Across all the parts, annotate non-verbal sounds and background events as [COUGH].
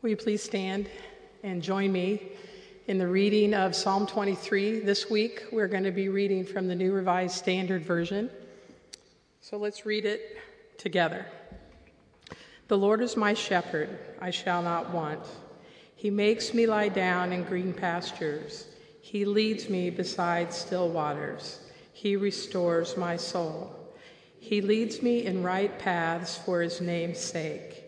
Will you please stand and join me in the reading of Psalm 23? This week we're going to be reading from the New Revised Standard Version. So let's read it together. The Lord is my shepherd, I shall not want. He makes me lie down in green pastures. He leads me beside still waters. He restores my soul. He leads me in right paths for his name's sake.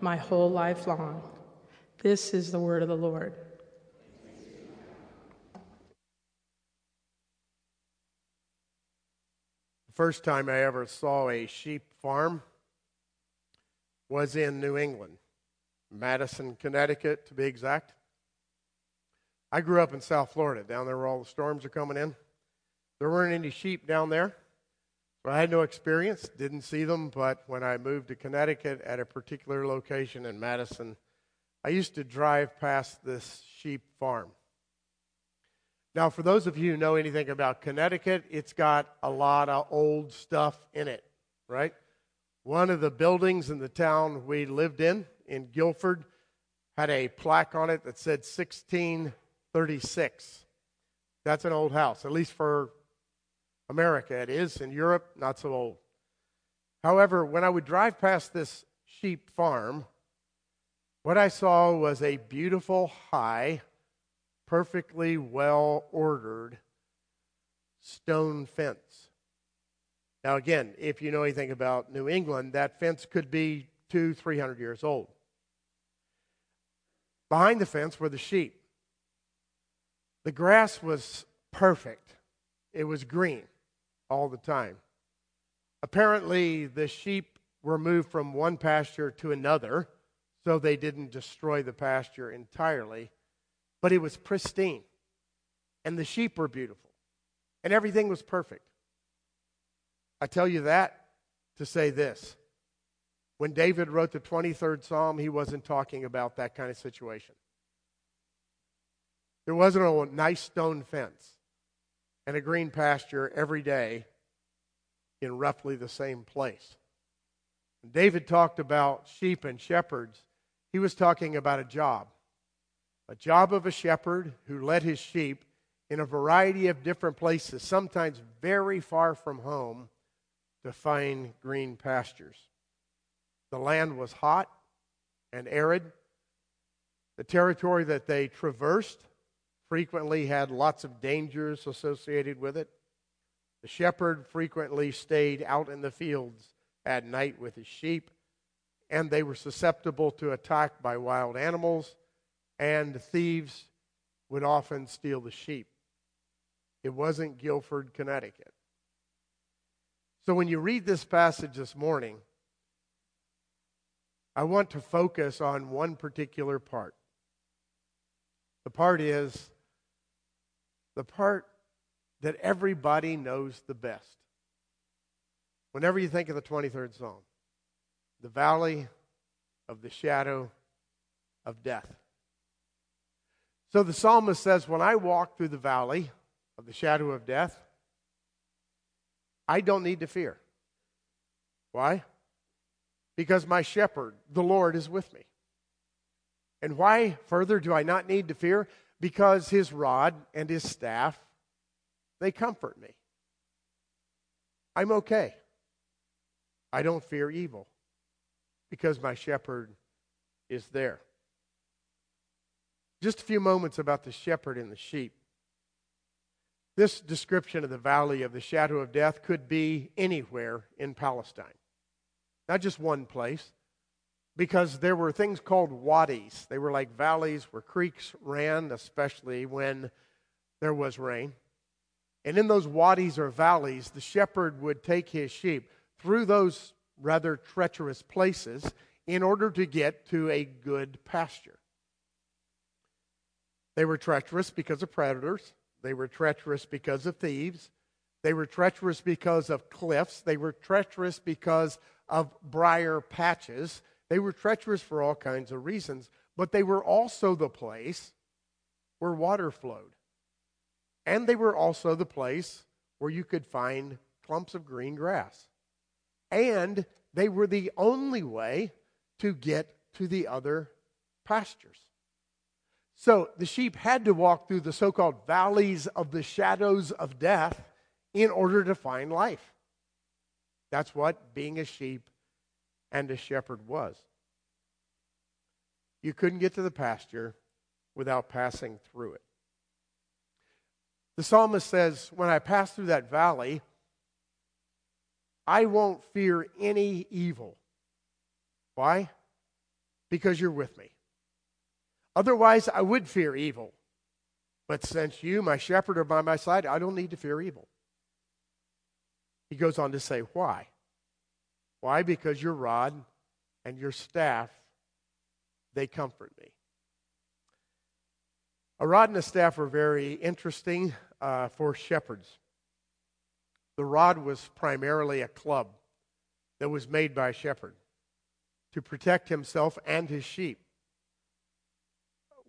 my whole life long. This is the word of the Lord. The first time I ever saw a sheep farm was in New England, Madison, Connecticut, to be exact. I grew up in South Florida, down there where all the storms are coming in. There weren't any sheep down there. I had no experience, didn't see them, but when I moved to Connecticut at a particular location in Madison, I used to drive past this sheep farm. Now, for those of you who know anything about Connecticut, it's got a lot of old stuff in it, right? One of the buildings in the town we lived in, in Guilford, had a plaque on it that said 1636. That's an old house, at least for America, it is. In Europe, not so old. However, when I would drive past this sheep farm, what I saw was a beautiful, high, perfectly well ordered stone fence. Now, again, if you know anything about New England, that fence could be two, three hundred years old. Behind the fence were the sheep. The grass was perfect, it was green all the time. Apparently, the sheep were moved from one pasture to another, so they didn't destroy the pasture entirely, but it was pristine. And the sheep were beautiful. And everything was perfect. I tell you that to say this. When David wrote the 23rd Psalm, he wasn't talking about that kind of situation. There wasn't a nice stone fence and a green pasture every day in roughly the same place. When David talked about sheep and shepherds, he was talking about a job. A job of a shepherd who led his sheep in a variety of different places, sometimes very far from home, to find green pastures. The land was hot and arid. The territory that they traversed frequently had lots of dangers associated with it. The shepherd frequently stayed out in the fields at night with his sheep, and they were susceptible to attack by wild animals, and thieves would often steal the sheep. It wasn't Guilford, Connecticut. So when you read this passage this morning, I want to focus on one particular part. The part is the part that everybody knows the best. Whenever you think of the 23rd Psalm, the valley of the shadow of death. So the psalmist says, When I walk through the valley of the shadow of death, I don't need to fear. Why? Because my shepherd, the Lord, is with me. And why further do I not need to fear? Because his rod and his staff, they comfort me. I'm okay. I don't fear evil because my shepherd is there. Just a few moments about the shepherd and the sheep. This description of the valley of the shadow of death could be anywhere in Palestine, not just one place because there were things called wadis. They were like valleys where creeks ran, especially when there was rain. And in those wadis or valleys, the shepherd would take his sheep through those rather treacherous places in order to get to a good pasture. They were treacherous because of predators. They were treacherous because of thieves. They were treacherous because of cliffs. They were treacherous because of briar patches. They were treacherous for all kinds of reasons, but they were also the place where water flowed. And they were also the place where you could find clumps of green grass. And they were the only way to get to the other pastures. So the sheep had to walk through the so called valleys of the shadows of death in order to find life. That's what being a sheep and a shepherd was. You couldn't get to the pasture without passing through it. The psalmist says, When I pass through that valley, I won't fear any evil. Why? Because you're with me. Otherwise, I would fear evil. But since you, my shepherd, are by my side, I don't need to fear evil. He goes on to say, Why? Why? Because your rod and your staff, they comfort me. A rod and a staff are very interesting uh, for shepherds. The rod was primarily a club that was made by a shepherd to protect himself and his sheep.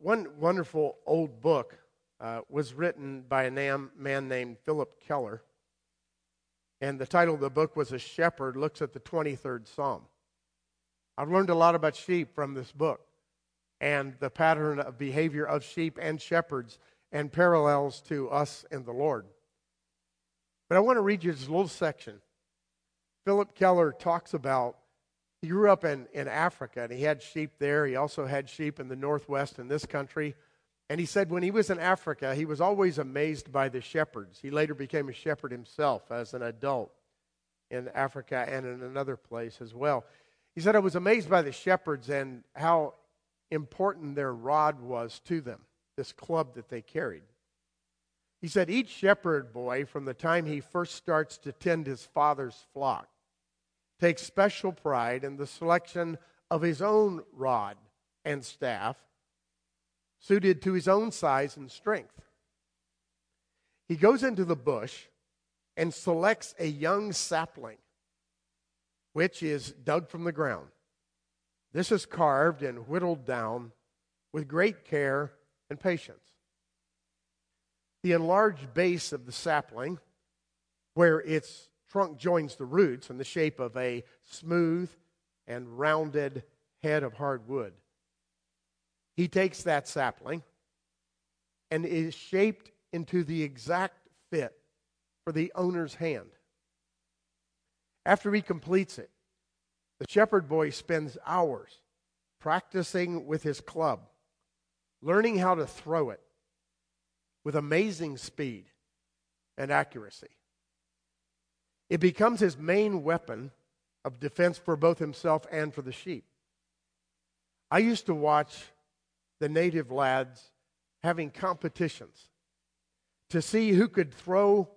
One wonderful old book uh, was written by a man named Phillip Keller. And the title of the book was A Shepherd Looks at the 23rd Psalm. I've learned a lot about sheep from this book and the pattern of behavior of sheep and shepherds and parallels to us and the Lord. But I want to read you this little section. Phillip Keller talks about he grew up in, in Africa and he had sheep there. He also had sheep in the Northwest in this country. And he said when he was in Africa, he was always amazed by the shepherds. He later became a shepherd himself as an adult in Africa and in another place as well. He said, I was amazed by the shepherds and how important their rod was to them, this club that they carried. He said, Each shepherd boy, from the time he first starts to tend his father's flock, takes special pride in the selection of his own rod and staff suited to his own size and strength. He goes into the bush and selects a young sapling, which is dug from the ground. This is carved and whittled down with great care and patience. The enlarged base of the sapling, where its trunk joins the roots in the shape of a smooth and rounded head of hard wood, he takes that sapling and is shaped into the exact fit for the owner's hand. After he completes it, the shepherd boy spends hours practicing with his club, learning how to throw it with amazing speed and accuracy. It becomes his main weapon of defense for both himself and for the sheep. I used to watch the native lads having competitions to see who could throw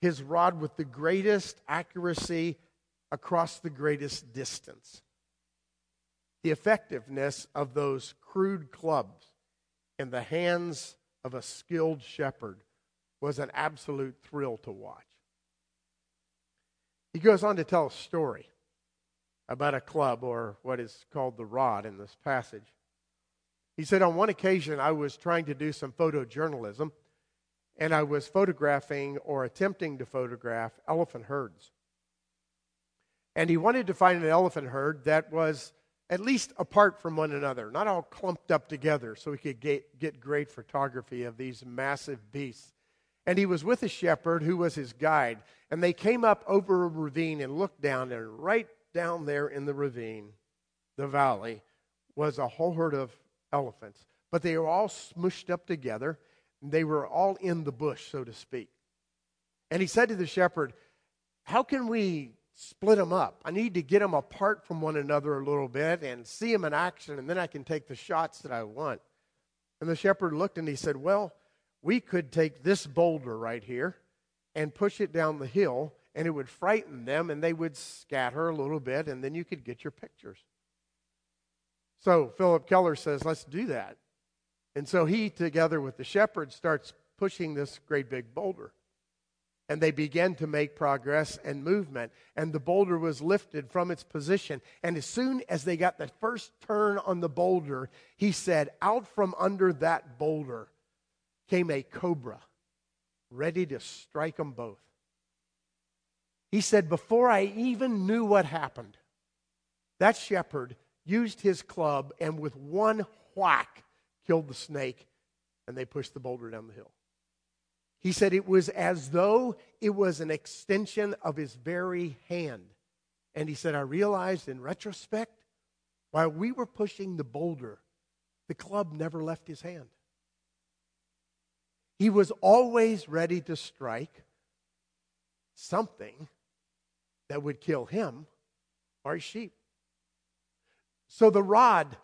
his rod with the greatest accuracy across the greatest distance. The effectiveness of those crude clubs in the hands of a skilled shepherd was an absolute thrill to watch. He goes on to tell a story about a club or what is called the rod in this passage. He said, On one occasion, I was trying to do some photojournalism, and I was photographing or attempting to photograph elephant herds. And he wanted to find an elephant herd that was at least apart from one another, not all clumped up together, so he could get, get great photography of these massive beasts. And he was with a shepherd who was his guide. And they came up over a ravine and looked down, and right down there in the ravine, the valley, was a whole herd of elephants. But they were all smushed up together. They were all in the bush, so to speak. And he said to the shepherd, How can we split them up? I need to get them apart from one another a little bit and see them in action, and then I can take the shots that I want. And the shepherd looked and he said, Well, we could take this boulder right here and push it down the hill, and it would frighten them, and they would scatter a little bit, and then you could get your pictures. So Phillip Keller says, let's do that. And so he, together with the shepherd, starts pushing this great big boulder. And they began to make progress and movement. And the boulder was lifted from its position. And as soon as they got the first turn on the boulder, he said, Out from under that boulder came a cobra, ready to strike them both. He said, Before I even knew what happened, that shepherd used his club and with one whack killed the snake and they pushed the boulder down the hill. He said it was as though it was an extension of his very hand. And he said, I realized in retrospect, while we were pushing the boulder, the club never left his hand. He was always ready to strike something that would kill him or his sheep. So the rod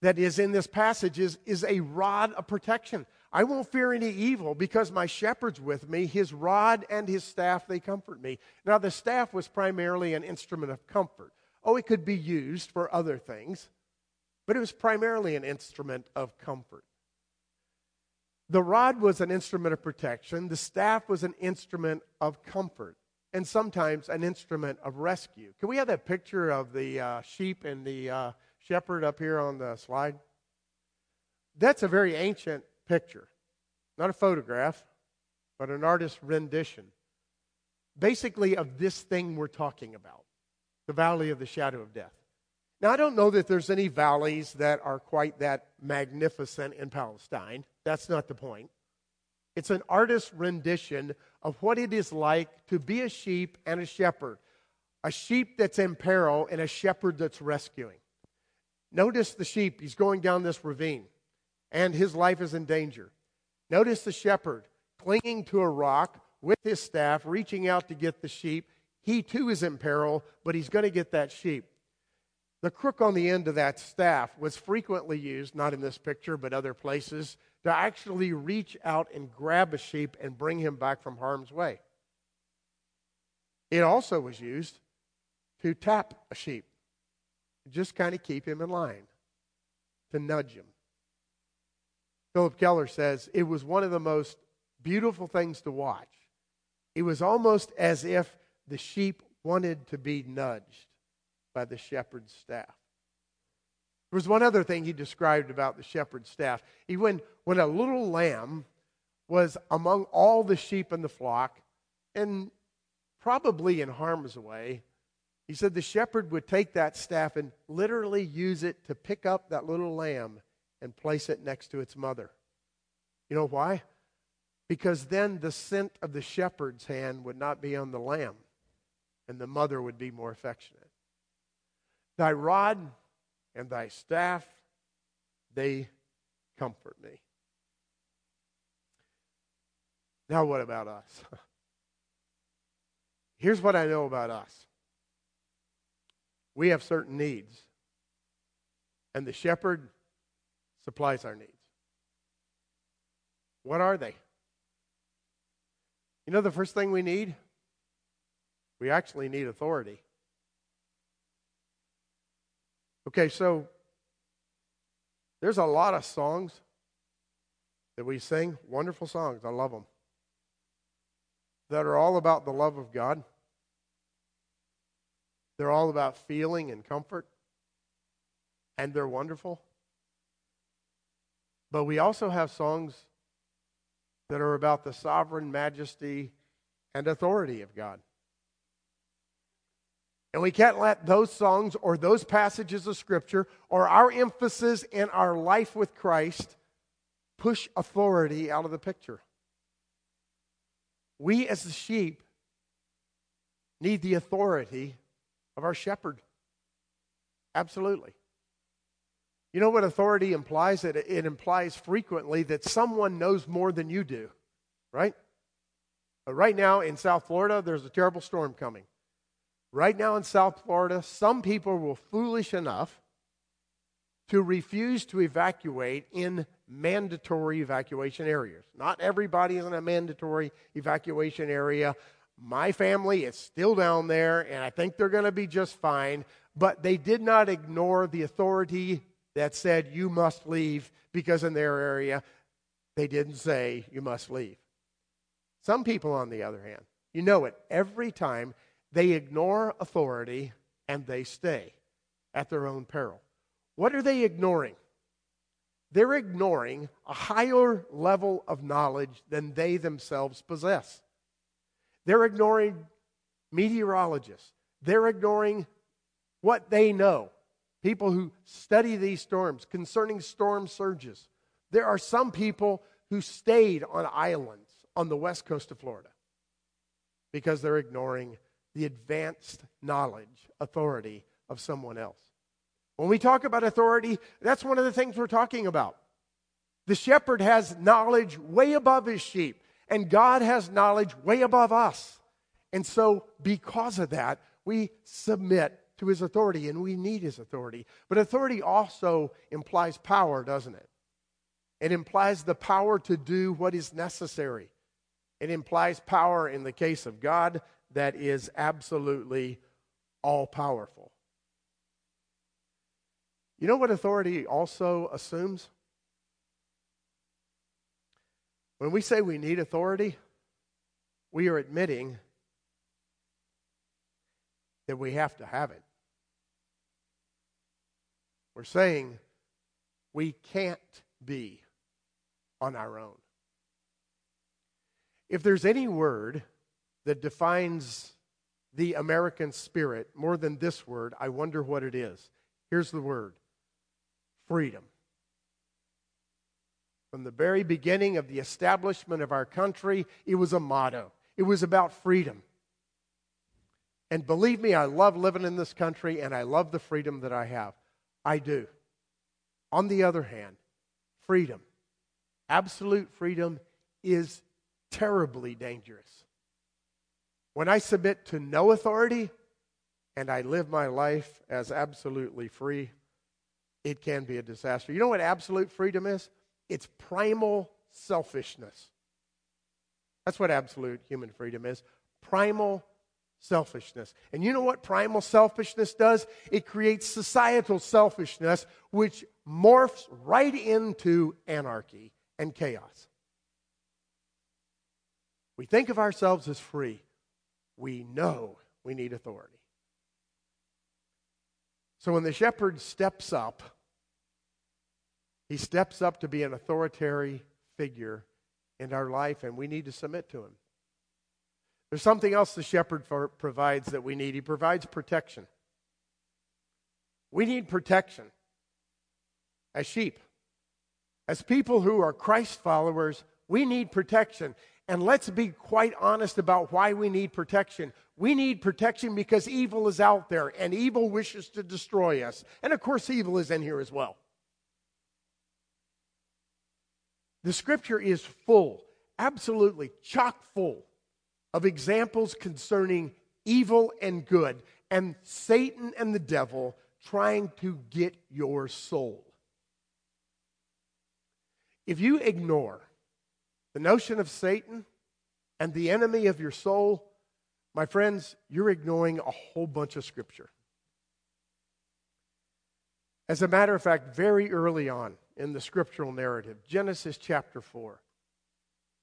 that is in this passage is, is a rod of protection. I won't fear any evil because my shepherd's with me. His rod and his staff, they comfort me. Now, the staff was primarily an instrument of comfort. Oh, it could be used for other things, but it was primarily an instrument of comfort. The rod was an instrument of protection, the staff was an instrument of comfort, and sometimes an instrument of rescue. Can we have that picture of the uh, sheep and the uh, shepherd up here on the slide? That's a very ancient picture, not a photograph, but an artist's rendition, basically of this thing we're talking about the valley of the shadow of death. Now, I don't know that there's any valleys that are quite that magnificent in Palestine. That's not the point. It's an artist's rendition of what it is like to be a sheep and a shepherd. A sheep that's in peril and a shepherd that's rescuing. Notice the sheep, he's going down this ravine, and his life is in danger. Notice the shepherd clinging to a rock with his staff, reaching out to get the sheep. He too is in peril, but he's going to get that sheep. The crook on the end of that staff was frequently used, not in this picture, but other places, to actually reach out and grab a sheep and bring him back from harm's way. It also was used to tap a sheep just kind of keep him in line, to nudge him. Phillip Keller says it was one of the most beautiful things to watch. It was almost as if the sheep wanted to be nudged by the shepherd's staff. There was one other thing he described about the shepherd's staff. He, when, when a little lamb was among all the sheep in the flock, and probably in harm's way, he said the shepherd would take that staff and literally use it to pick up that little lamb and place it next to its mother. You know why? Because then the scent of the shepherd's hand would not be on the lamb, and the mother would be more affectionate. Thy rod and thy staff, they comfort me. Now, what about us? [LAUGHS] Here's what I know about us we have certain needs, and the shepherd supplies our needs. What are they? You know the first thing we need? We actually need authority. Okay, so there's a lot of songs that we sing, wonderful songs, I love them, that are all about the love of God. They're all about feeling and comfort, and they're wonderful. But we also have songs that are about the sovereign majesty and authority of God. And we can't let those songs or those passages of Scripture or our emphasis in our life with Christ push authority out of the picture. We, as the sheep, need the authority of our shepherd. Absolutely. You know what authority implies? It, it implies frequently that someone knows more than you do, right? But right now in South Florida, there's a terrible storm coming. Right now in South Florida, some people were foolish enough to refuse to evacuate in mandatory evacuation areas. Not everybody is in a mandatory evacuation area. My family is still down there, and I think they're going to be just fine. But they did not ignore the authority that said you must leave because in their area they didn't say you must leave. Some people, on the other hand, you know it, every time they ignore authority and they stay at their own peril. What are they ignoring? They're ignoring a higher level of knowledge than they themselves possess. They're ignoring meteorologists. They're ignoring what they know. People who study these storms concerning storm surges. There are some people who stayed on islands on the west coast of Florida because they're ignoring the advanced knowledge, authority of someone else. When we talk about authority, that's one of the things we're talking about. The shepherd has knowledge way above his sheep, and God has knowledge way above us. And so, because of that, we submit to his authority and we need his authority. But authority also implies power, doesn't it? It implies the power to do what is necessary. It implies power in the case of God that is absolutely all powerful. You know what authority also assumes? When we say we need authority, we are admitting that we have to have it. We're saying we can't be on our own. If there's any word that defines the American spirit more than this word, I wonder what it is. Here's the word freedom. From the very beginning of the establishment of our country, it was a motto. It was about freedom. And believe me, I love living in this country and I love the freedom that I have. I do. On the other hand, freedom, absolute freedom, is terribly dangerous. When I submit to no authority and I live my life as absolutely free, it can be a disaster. You know what absolute freedom is? It's primal selfishness. That's what absolute human freedom is primal selfishness. And you know what primal selfishness does? It creates societal selfishness, which morphs right into anarchy and chaos. We think of ourselves as free. We know we need authority. So when the shepherd steps up, he steps up to be an authoritarian figure in our life, and we need to submit to him. There's something else the shepherd provides that we need. He provides protection. We need protection as sheep. As people who are Christ followers, we need protection. And let's be quite honest about why we need protection. We need protection because evil is out there and evil wishes to destroy us. And of course, evil is in here as well. The scripture is full, absolutely chock full, of examples concerning evil and good, and Satan and the devil trying to get your soul. If you ignore the notion of Satan and the enemy of your soul, my friends, you're ignoring a whole bunch of scripture. As a matter of fact, very early on, in the scriptural narrative. Genesis chapter 4.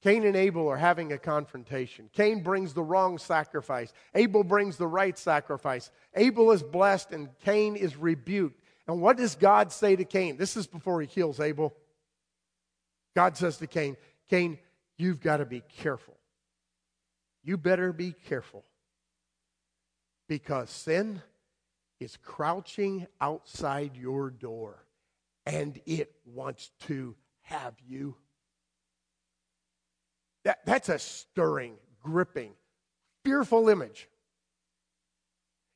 Cain and Abel are having a confrontation. Cain brings the wrong sacrifice. Abel brings the right sacrifice. Abel is blessed and Cain is rebuked. And what does God say to Cain? This is before he kills Abel. God says to Cain, Cain, you've got to be careful. You better be careful because sin is crouching outside your door and it wants to have you. That, that's a stirring, gripping, fearful image.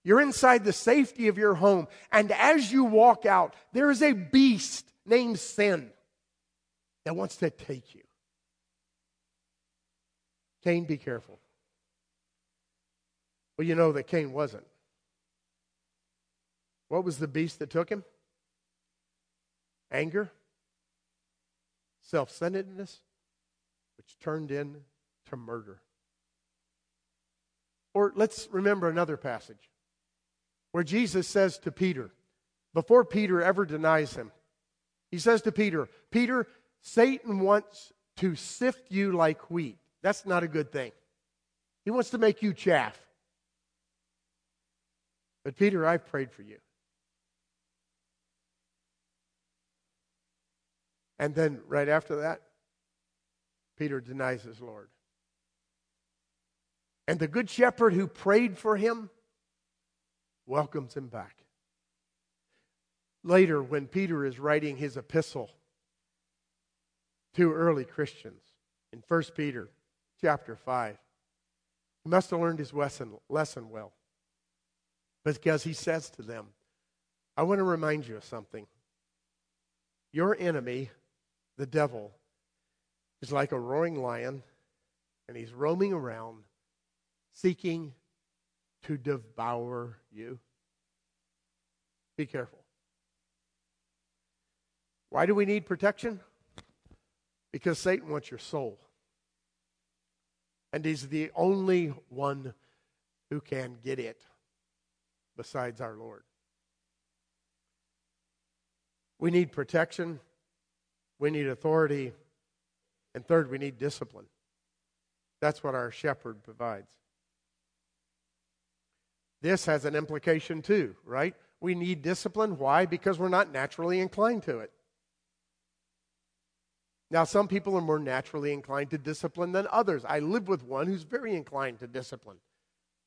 You're inside the safety of your home, and as you walk out, there is a beast named sin that wants to take you. Cain, be careful. Well, you know that Cain wasn't. What was the beast that took him? Anger, self centeredness, which turned into murder. Or let's remember another passage where Jesus says to Peter, before Peter ever denies him, He says to Peter, Peter, Satan wants to sift you like wheat. That's not a good thing. He wants to make you chaff. But Peter, I've prayed for you. And then right after that, Peter denies his Lord. And the good shepherd who prayed for him welcomes him back. Later, when Peter is writing his epistle to early Christians in 1 Peter chapter 5, he must have learned his lesson, lesson well. Because he says to them, I want to remind you of something. Your enemy, the devil, is like a roaring lion, and he's roaming around seeking to devour you. Be careful. Why do we need protection? Because Satan wants your soul. And he's the only one who can get it besides our Lord. We need protection. We need authority. And third, we need discipline. That's what our shepherd provides. This has an implication too, right? We need discipline. Why? Because we're not naturally inclined to it. Now, some people are more naturally inclined to discipline than others. I live with one who's very inclined to discipline.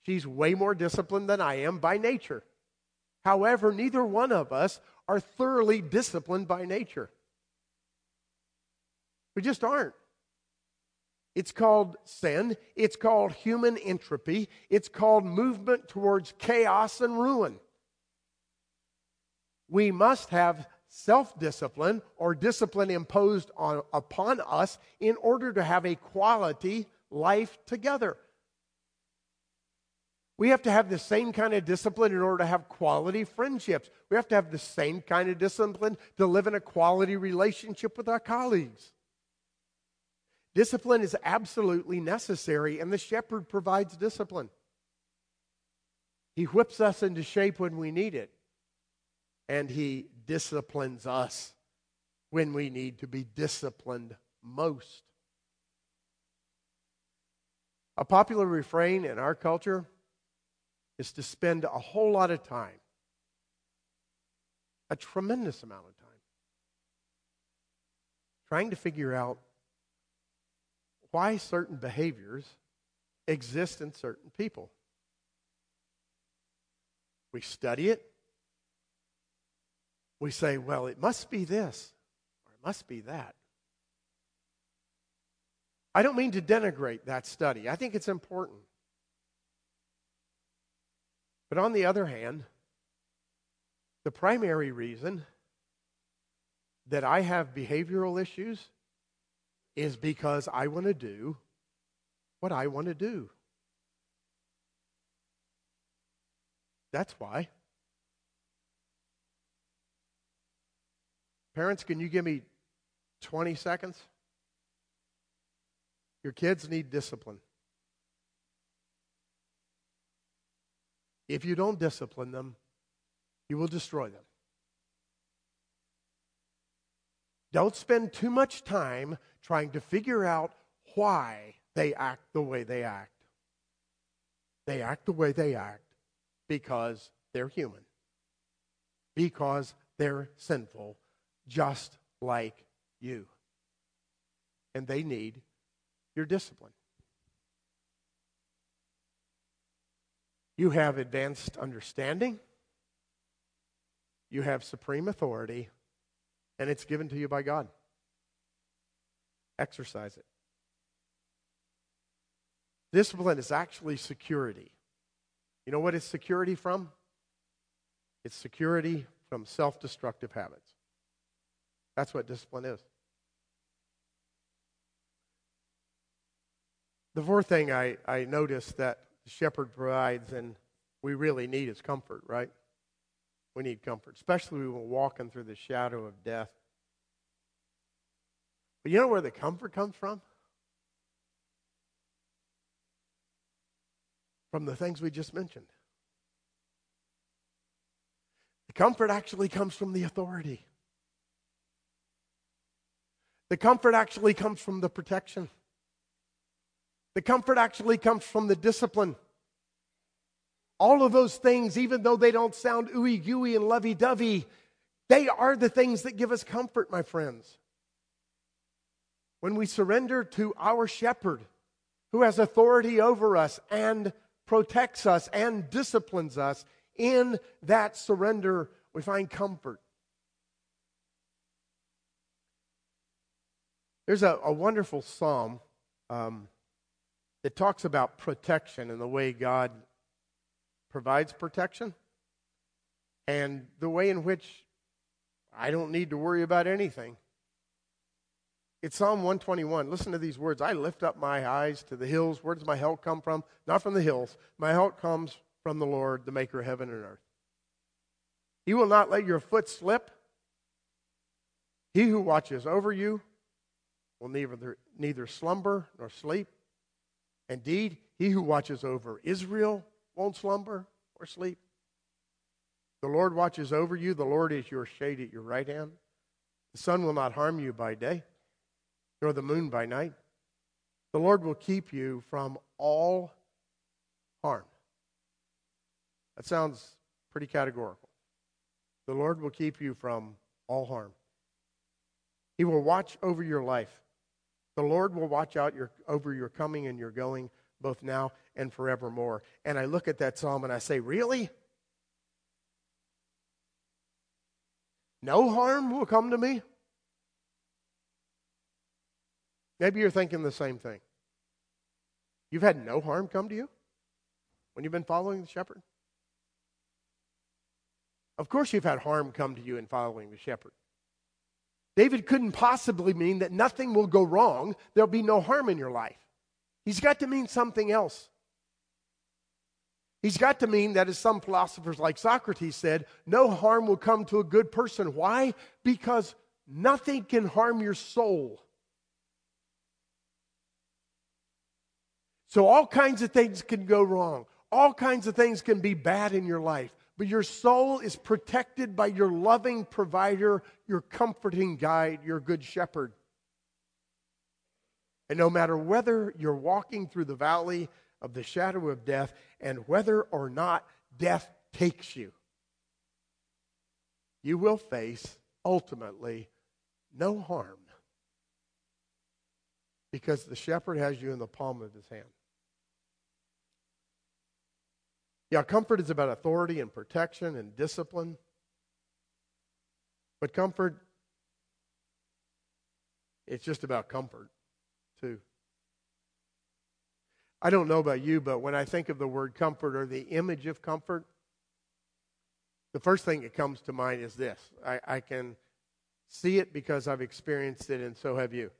She's way more disciplined than I am by nature. However, neither one of us are thoroughly disciplined by nature. We just aren't. It's called sin. It's called human entropy. It's called movement towards chaos and ruin. We must have self discipline or discipline imposed on, upon us in order to have a quality life together. We have to have the same kind of discipline in order to have quality friendships. We have to have the same kind of discipline to live in a quality relationship with our colleagues. Discipline is absolutely necessary, and the shepherd provides discipline. He whips us into shape when we need it, and he disciplines us when we need to be disciplined most. A popular refrain in our culture is to spend a whole lot of time, a tremendous amount of time, trying to figure out why certain behaviors exist in certain people. We study it. We say, well, it must be this, or it must be that. I don't mean to denigrate that study, I think it's important. But on the other hand, the primary reason that I have behavioral issues is because I want to do what I want to do. That's why. Parents, can you give me 20 seconds? Your kids need discipline. If you don't discipline them, you will destroy them. Don't spend too much time trying to figure out why they act the way they act. They act the way they act because they're human, because they're sinful, just like you. And they need your discipline. You have advanced understanding. You have supreme authority and it's given to you by God. Exercise it. Discipline is actually security. You know what is security from? It's security from self destructive habits. That's what discipline is. The fourth thing I, I noticed that the shepherd provides and we really need is comfort, right? We need comfort, especially when we're walking through the shadow of death. But you know where the comfort comes from? From the things we just mentioned. The comfort actually comes from the authority. The comfort actually comes from the protection. The comfort actually comes from the discipline. All of those things, even though they don't sound ooey gooey and lovey dovey, they are the things that give us comfort, my friends. When we surrender to our shepherd, who has authority over us and protects us and disciplines us, in that surrender, we find comfort. There's a, a wonderful psalm um, that talks about protection and the way God provides protection and the way in which I don't need to worry about anything. It's Psalm 121. Listen to these words. I lift up my eyes to the hills. Where does my help come from? Not from the hills. My help comes from the Lord, the maker of heaven and earth. He will not let your foot slip. He who watches over you will neither, neither slumber nor sleep. Indeed, he who watches over Israel won't slumber or sleep. The Lord watches over you. The Lord is your shade at your right hand. The sun will not harm you by day, nor the moon by night. The Lord will keep you from all harm. That sounds pretty categorical. The Lord will keep you from all harm. He will watch over your life. The Lord will watch out your, over your coming and your going, both now and forevermore. And I look at that psalm and I say, Really? No harm will come to me? Maybe you're thinking the same thing. You've had no harm come to you when you've been following the shepherd? Of course, you've had harm come to you in following the shepherd. David couldn't possibly mean that nothing will go wrong, there'll be no harm in your life. He's got to mean something else. He's got to mean that, as some philosophers like Socrates said, no harm will come to a good person. Why? Because nothing can harm your soul. So, all kinds of things can go wrong, all kinds of things can be bad in your life but your soul is protected by your loving provider, your comforting guide, your good shepherd. And no matter whether you're walking through the valley of the shadow of death and whether or not death takes you, you will face ultimately no harm because the shepherd has you in the palm of his hand. Yeah, comfort is about authority and protection and discipline. But comfort, it's just about comfort, too. I don't know about you, but when I think of the word comfort or the image of comfort, the first thing that comes to mind is this I, I can see it because I've experienced it, and so have you.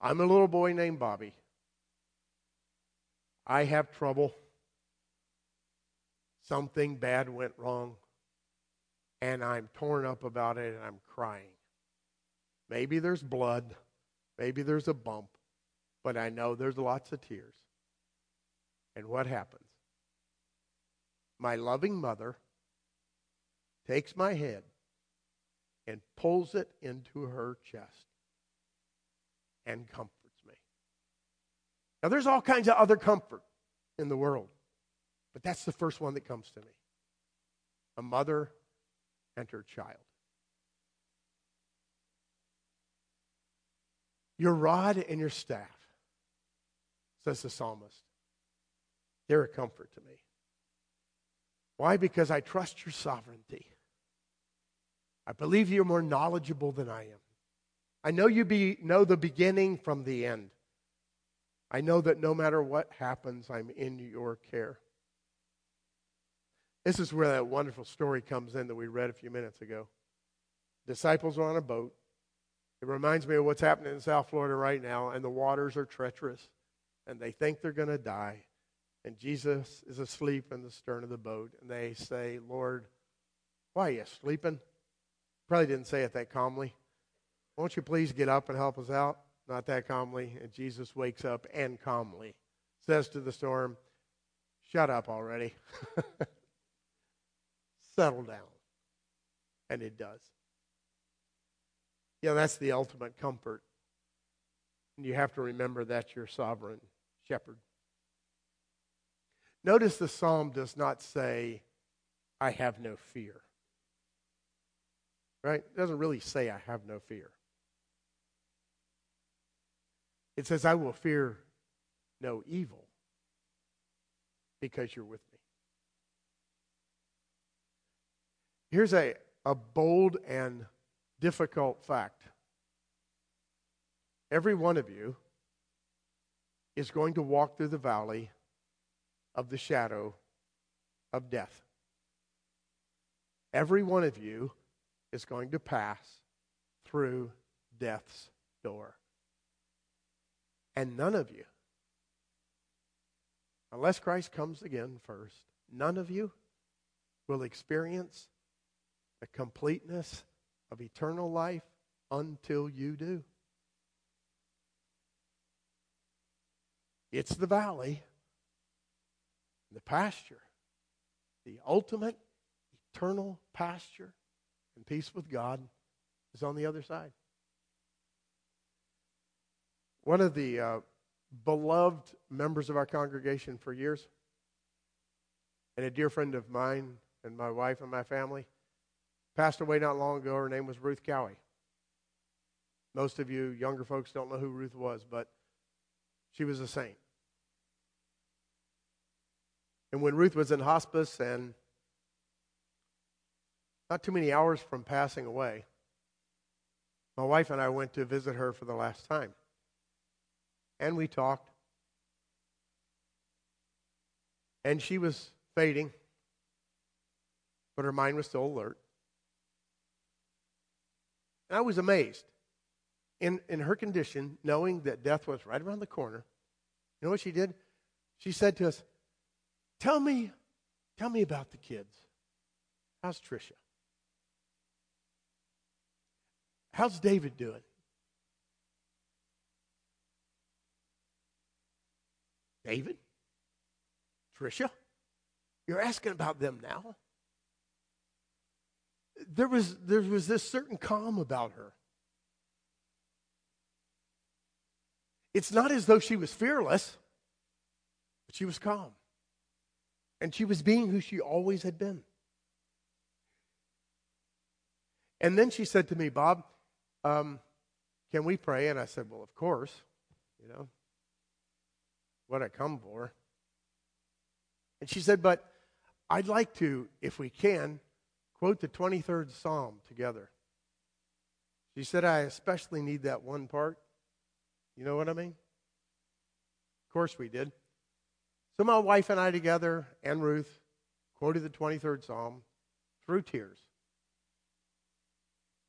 I'm a little boy named Bobby. I have trouble something bad went wrong and I'm torn up about it and I'm crying. Maybe there's blood, maybe there's a bump, but I know there's lots of tears. And what happens? My loving mother takes my head and pulls it into her chest and comforts me. Now, there's all kinds of other comfort in the world. But that's the first one that comes to me a mother and her child. Your rod and your staff, says the psalmist, they're a comfort to me. Why? Because I trust your sovereignty. I believe you're more knowledgeable than I am. I know you be, know the beginning from the end. I know that no matter what happens, I'm in your care. This is where that wonderful story comes in that we read a few minutes ago. Disciples are on a boat. It reminds me of what's happening in South Florida right now, and the waters are treacherous, and they think they're going to die. And Jesus is asleep in the stern of the boat, and they say, Lord, why are you sleeping? Probably didn't say it that calmly. Won't you please get up and help us out? Not that calmly. And Jesus wakes up and calmly says to the storm, Shut up already. [LAUGHS] settle down. And it does. Yeah, that's the ultimate comfort. And you have to remember that's your sovereign shepherd. Notice the psalm does not say, I have no fear. Right? It doesn't really say, I have no fear. It says, I will fear no evil because you're with me. Here's a, a bold and difficult fact every one of you is going to walk through the valley of the shadow of death. Every one of you is going to pass through death's door. And none of you, unless Christ comes again first, none of you will experience the completeness of eternal life until you do. It's the valley, the pasture, the ultimate eternal pasture and peace with God is on the other side. One of the uh, beloved members of our congregation for years, and a dear friend of mine and my wife and my family, passed away not long ago. Her name was Ruth Cowie. Most of you younger folks don't know who Ruth was, but she was a saint. And when Ruth was in hospice and not too many hours from passing away, my wife and I went to visit her for the last time and we talked. And she was fading, but her mind was still alert. And I was amazed in, in her condition, knowing that death was right around the corner. You know what she did? She said to us, Tell me, tell me about the kids. How's Tricia? How's David doing? David? Tricia? You're asking about them now? There was, there was this certain calm about her. It's not as though she was fearless, but she was calm. And she was being who she always had been. And then she said to me, Bob, um, can we pray? And I said, Well, of course. You know, what I come for. And she said, But I'd like to, if we can, quote the 23rd Psalm together. She said, I especially need that one part. You know what I mean? Of course we did. So my wife and I together, and Ruth, quoted the 23rd Psalm through tears.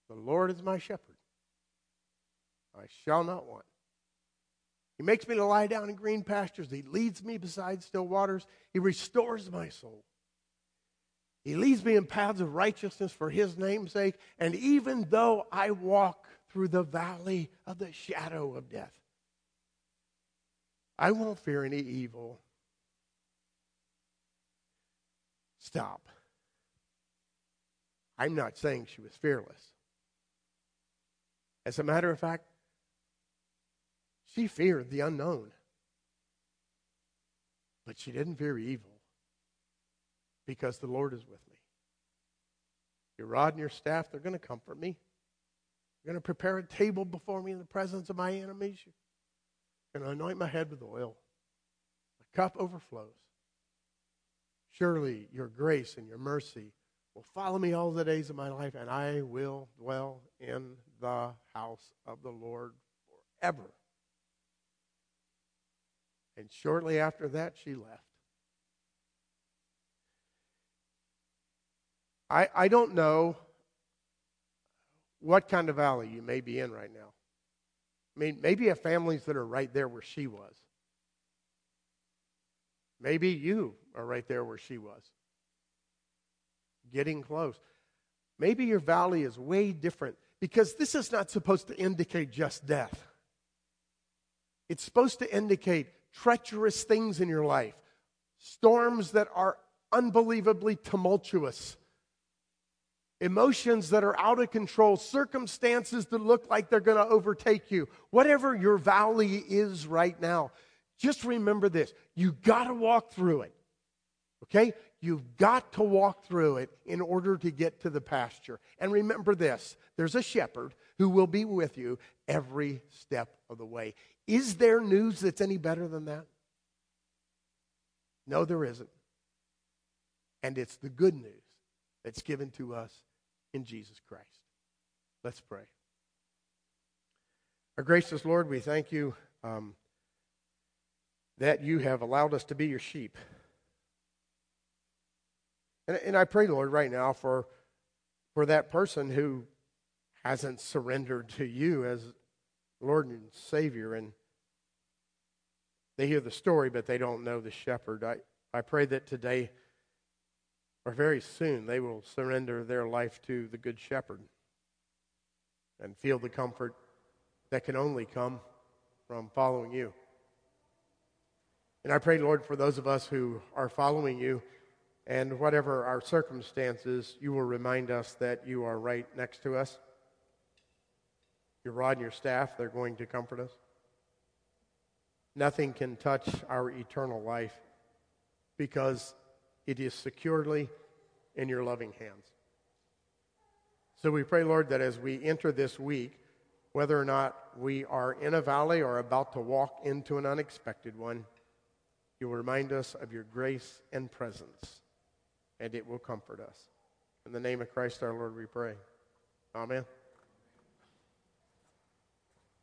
The Lord is my shepherd. I shall not want. He makes me to lie down in green pastures. He leads me beside still waters. He restores my soul. He leads me in paths of righteousness for his name's sake. And even though I walk through the valley of the shadow of death, I won't fear any evil. Stop. I'm not saying she was fearless. As a matter of fact, she feared the unknown. But she didn't fear evil because the Lord is with me. Your rod and your staff, they're going to comfort me. You're going to prepare a table before me in the presence of my enemies. You're going to anoint my head with oil. My cup overflows. Surely your grace and your mercy will follow me all the days of my life, and I will dwell in the house of the Lord forever. And shortly after that, she left. I, I don't know what kind of valley you may be in right now. I mean, maybe you have families that are right there where she was. Maybe you are right there where she was. Getting close. Maybe your valley is way different because this is not supposed to indicate just death. It's supposed to indicate treacherous things in your life, storms that are unbelievably tumultuous. Emotions that are out of control, circumstances that look like they're going to overtake you, whatever your valley is right now, just remember this you got to walk through it. Okay? You've got to walk through it in order to get to the pasture. And remember this there's a shepherd who will be with you every step of the way. Is there news that's any better than that? No, there isn't. And it's the good news that's given to us in Jesus Christ. Let's pray. Our gracious Lord, we thank you um, that you have allowed us to be your sheep. And, and I pray, Lord, right now for, for that person who hasn't surrendered to you as Lord and Savior, and they hear the story, but they don't know the shepherd. I, I pray that today or very soon they will surrender their life to the Good Shepherd and feel the comfort that can only come from following you. And I pray, Lord, for those of us who are following you, and whatever our circumstances, you will remind us that you are right next to us. Your rod and your staff, they're going to comfort us. Nothing can touch our eternal life because it is securely in your loving hands. So we pray, Lord, that as we enter this week, whether or not we are in a valley or about to walk into an unexpected one, you will remind us of your grace and presence, and it will comfort us. In the name of Christ our Lord, we pray. Amen.